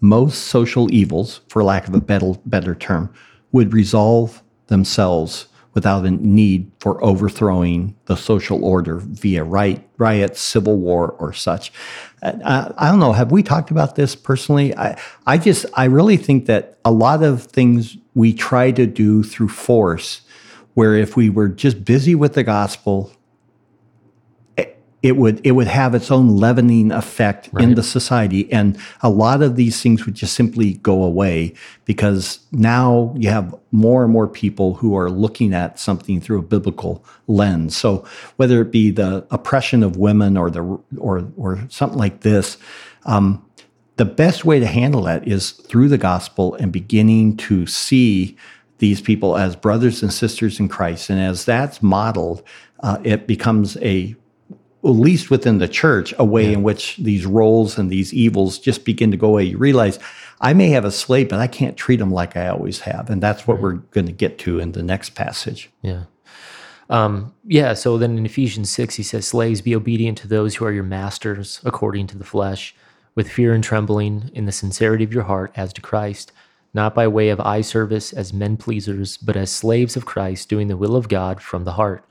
most social evils, for lack of a better, better term, would resolve themselves without a need for overthrowing the social order via riot, riots, civil war, or such. Uh, I don't know. Have we talked about this personally? I, I just, I really think that a lot of things we try to do through force, where if we were just busy with the gospel, it- would it would have its own leavening effect in the society, and a lot of these things would just simply go away because now you have more and more people who are looking at something through a biblical lens. So whether it be the oppression of women or the or or something like this. Um, the best way to handle that is through the gospel and beginning to see these people as brothers and sisters in Christ. And as that's modeled, uh, it becomes a, at least within the church, a way in which these roles and these evils just begin to go away. You realize I may have a slave, but I can't treat them like I always have. And that's what we're going to get to in the next passage. Yeah. Um, yeah. So then in Ephesians 6, he says, Slaves, be obedient to those who are your masters according to the flesh, with fear and trembling, in the sincerity of your heart, as to Christ, not by way of eye service as men pleasers, but as slaves of Christ, doing the will of God from the heart.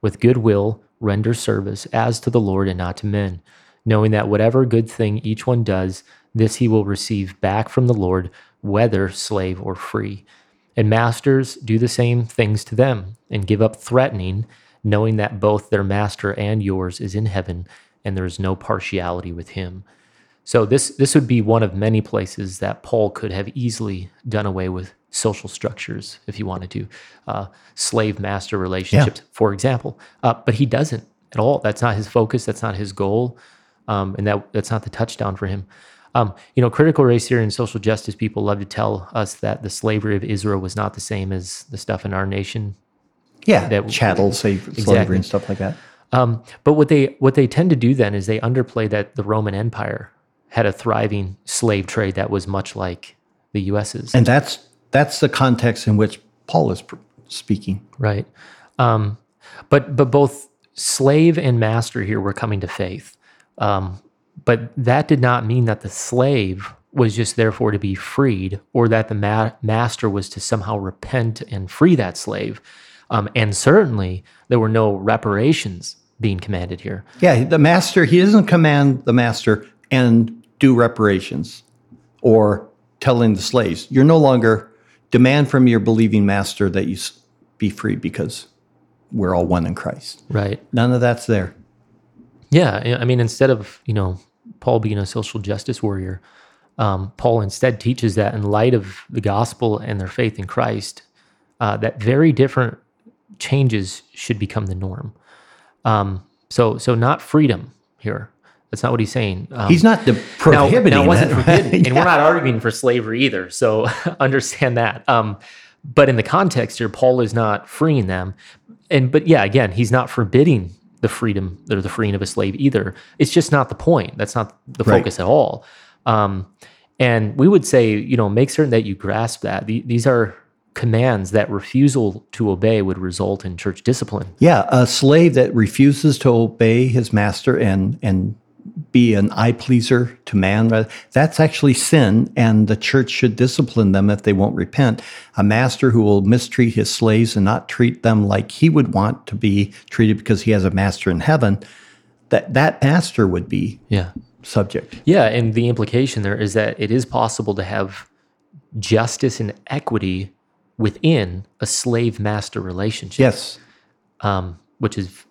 With good will, render service as to the Lord and not to men, knowing that whatever good thing each one does, this he will receive back from the Lord, whether slave or free. And masters do the same things to them, and give up threatening, knowing that both their master and yours is in heaven, and there is no partiality with him. So this this would be one of many places that Paul could have easily done away with social structures if you wanted to, uh, slave master relationships, for example. Uh, but he doesn't at all. That's not his focus. That's not his goal, um, and that that's not the touchdown for him. Um, you know, critical race theory and social justice people love to tell us that the slavery of Israel was not the same as the stuff in our nation. Yeah, That- chattel, slave, slavery, Exactly. and stuff like that. Um, but what they what they tend to do then is they underplay that the Roman Empire had a thriving slave trade that was much like the U.S.'s. And that's that's the context in which Paul is pr- speaking. right? Um, but but both slave and master here were coming to faith, um, but that did not mean that the slave was just therefore to be freed, or that the ma- master was to somehow repent and free that slave. Um, and certainly there were no reparations being commanded here. Yeah, the master, he doesn't command the master and do reparations or telling the slaves, you're no longer demand from your believing master that you be free because we're all one in Christ. Right. None of that's there. Yeah, I- mean, instead of you know Paul being a social justice warrior, um, Paul instead teaches that in light of the gospel and their faith in Christ, uh, that very different changes should become the norm. Um, so, so not freedom here. That's not what he's saying. Um, He's not de- now, prohibiting now it wasn't it. forbidden, and Yeah. we're not arguing for slavery either. So <laughs> understand that. Um, but in the context here, Paul is not freeing them, and but yeah, again, he's not forbidding the freedom or the freeing of a slave either. It's just not the point. That's not the Right. focus at all. Um, and we would say, you know, make certain that you grasp that The- these are commands that refusal to obey would result in church discipline. Yeah, a slave that refuses to obey his master and and be an eye pleaser to man, that's actually sin, and the church should discipline them if they won't repent. A master who will mistreat his slaves and not treat them like he would want to be treated because he has a master in heaven, that that master would be Yeah. subject. Yeah, and the implication there is that it is possible to have justice and equity within a slave master relationship. Yes. Um, which is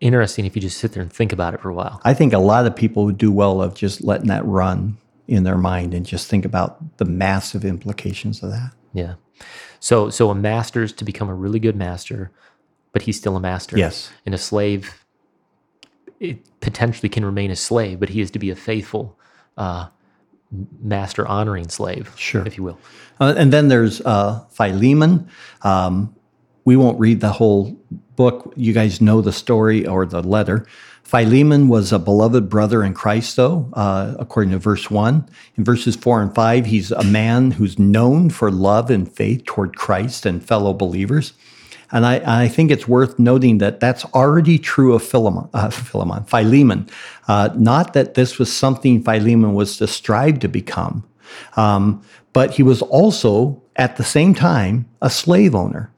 interesting if you just sit there and think about it for a while. I think a lot of people would do well of just letting that run in their mind and just think about the massive implications of that. Yeah. So so a master's to become a really good master, but he's still a master. Yes. And a slave it potentially can remain a slave, but he is to be a faithful uh, master honoring slave, Sure. if you will. Uh, and then there's uh, Philemon. Um, we won't read the whole book. You guys know the story or the letter. Philemon was a beloved brother in Christ, though, uh, according to verse 1. In verses 4 and 5, he's a man who's known for love and faith toward Christ and fellow believers. And I, I think it's worth noting that that's already true of Philemon, uh, Philemon Philemon. Uh, not that this was something Philemon was to strive to become, um, but he was also, at the same time, a slave owner.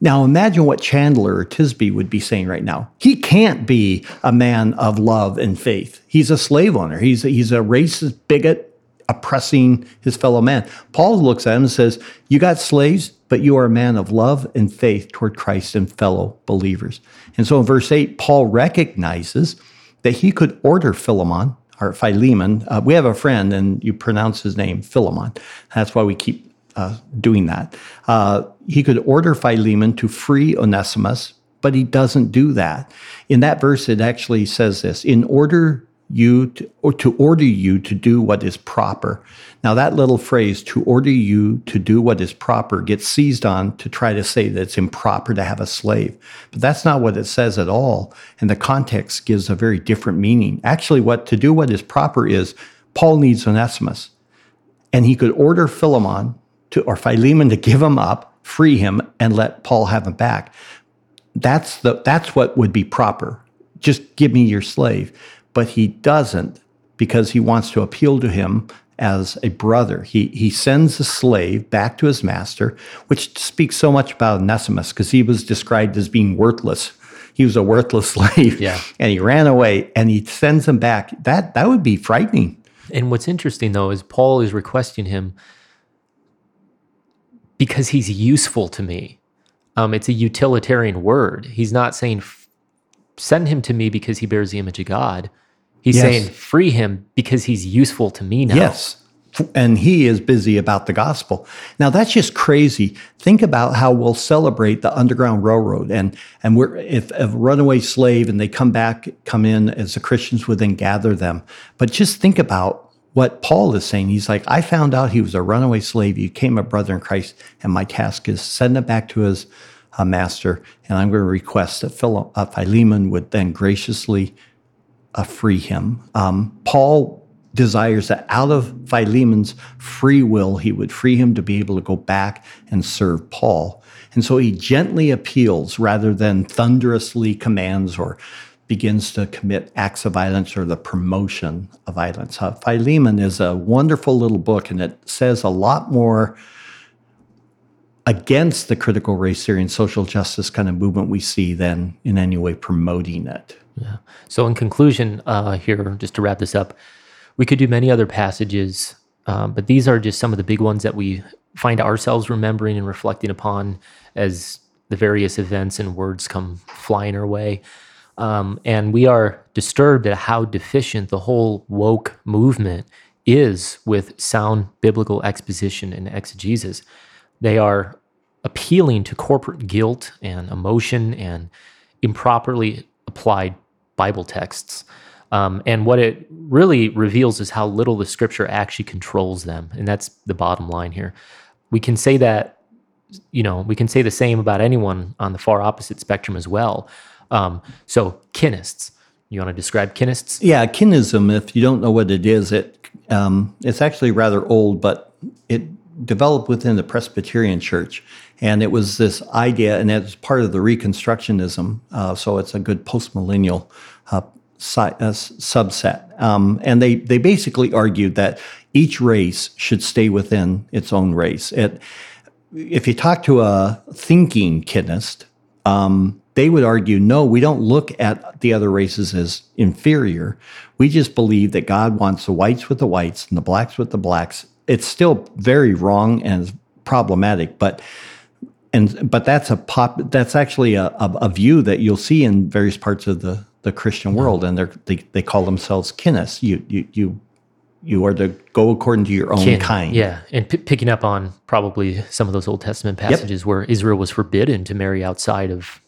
Now imagine what Chandler or Tisby would be saying right now. He can't be a man of love and faith. He's a slave owner. He's a, he's a racist bigot oppressing his fellow man. Paul looks at him and says, "You got slaves, but you are a man of love and faith toward Christ and fellow believers." And so in verse 8, Paul recognizes that he could order Philemon or Philemon. Uh, we have a friend and you pronounce his name Philemon. That's why we keep uh, doing that. Uh, he could order Philemon to free Onesimus, but he doesn't do that. In that verse, it actually says this in order you to, or to order you to do what is proper. Now, that little phrase, to order you to do what is proper, gets seized on to try to say that it's improper to have a slave. But that's not what it says at all. And the context gives a very different meaning. Actually, what to do what is proper is Paul needs Onesimus. And he could order Philemon to, or Philemon to give him up, free him, and let Paul have him back. That's the that's what would be proper. Just give me your slave. But he doesn't because he wants to appeal to him as a brother. He he sends the slave back to his master, which speaks so much about Onesimus because he was described as being worthless. He was a worthless <laughs> slave. Yeah. And he ran away and he sends him back. That that would be frightening. And what's interesting though is Paul is requesting him because he's useful to me. Um, it's a utilitarian word. He's not saying send him to me because he bears the image of God. He's Yes. saying free him because he's useful to me now. Yes. And he is busy about the gospel. Now that's just crazy. Think about how we'll celebrate the Underground Railroad and and we're if a runaway slave and they come back, come in as the Christians would then gather them. But just think about what Paul is saying. He's like, I found out he was a runaway slave. He became a brother in Christ, and my task is send him back to his uh, master. And I'm going to request that uh, Philemon would then graciously uh, free him. Um, Paul desires that out of Philemon's free will, he would free him to be able to go back and serve Paul. And so he gently appeals rather than thunderously commands or begins to commit acts of violence or the promotion of violence. Uh, Philemon is a wonderful little book and it says a lot more against the critical race theory and social justice kind of movement we see than in any way promoting it. Yeah. So, in conclusion, uh, here, just to wrap this up, we could do many other passages, um, but these are just some of the big ones that we find ourselves remembering and reflecting upon as the various events and words come flying our way. Um, and we are disturbed at how deficient the whole woke movement is with sound biblical exposition and exegesis. They are appealing to corporate guilt and emotion and improperly applied Bible texts. Um, and what it really reveals is how little the scripture actually controls them. And that's the bottom line here. We can say that, you know, we can say the same about anyone on the far opposite spectrum as well. Um, so, kinists, you want to describe kinists? Yeah, kinism. If you don't know what it is, it um, it's actually rather old, but it developed within the Presbyterian Church, and it was this idea, and it's part of the Reconstructionism. Uh, so it's a good postmillennial uh, si- uh, subset, um, and they they basically argued that each race should stay within its own race. It, if you talk to a thinking kinist, um, they would argue, no, we don't look at the other races as inferior. We just believe that God wants the whites with the whites and the blacks with the blacks. It's still very wrong and problematic, but and but that's a pop. That's actually a, a, a view that you'll see in various parts of the the Christian world, and they they call themselves kinists. You you you you are to go according to your own Kin, kind. Yeah, and p- picking up on probably some of those Old Testament passages yep. where Israel was forbidden to marry outside of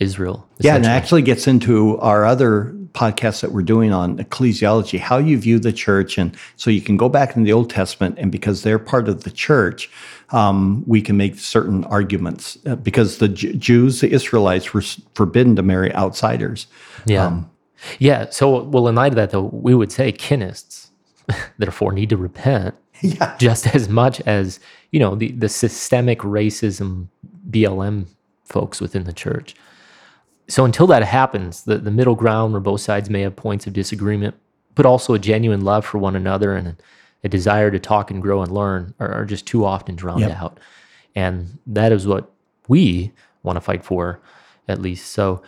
Israel. Yeah, and it actually gets into our other podcasts that we're doing on ecclesiology, how you view the church, and so you can go back in the Old Testament, and because they're part of the church, um, we can make certain arguments. Uh, because the J- Jews, the Israelites, were forbidden to marry outsiders. Yeah, um, yeah. So, well, in light of that, though, we would say kinists <laughs> therefore need to repent <laughs> yeah. just as much as you know the, the systemic racism blm folks within the church so until that happens the, the middle ground where both sides may have points of disagreement but also a genuine love for one another and a desire to talk and grow and learn are, are just too often drowned yep. out and that is what we want to fight for at least so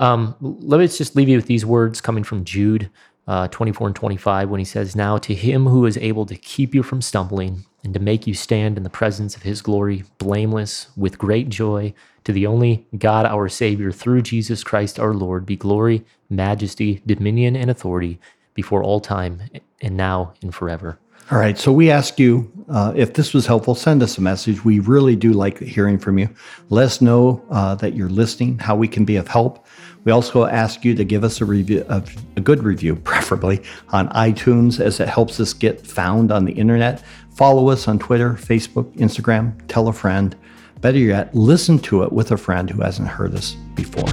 um, let me just leave you with these words coming from jude uh, 24 and 25 when he says, Now to him who is able to keep you from stumbling and to make you stand in the presence of his glory, blameless, with great joy, to the only God our Savior, through Jesus Christ our Lord, be glory, majesty, dominion, and authority before all time and now and forever. All right. So we ask you uh, if this was helpful, send us a message. We really do like hearing from you. Let us know uh, that you're listening, how we can be of help. We also ask you to give us a review, a, a good review, <laughs> preferably on iTunes, as it helps us get found on the internet. Follow us on Twitter, Facebook, Instagram. Tell a friend. Better yet, listen to it with a friend who hasn't heard us before.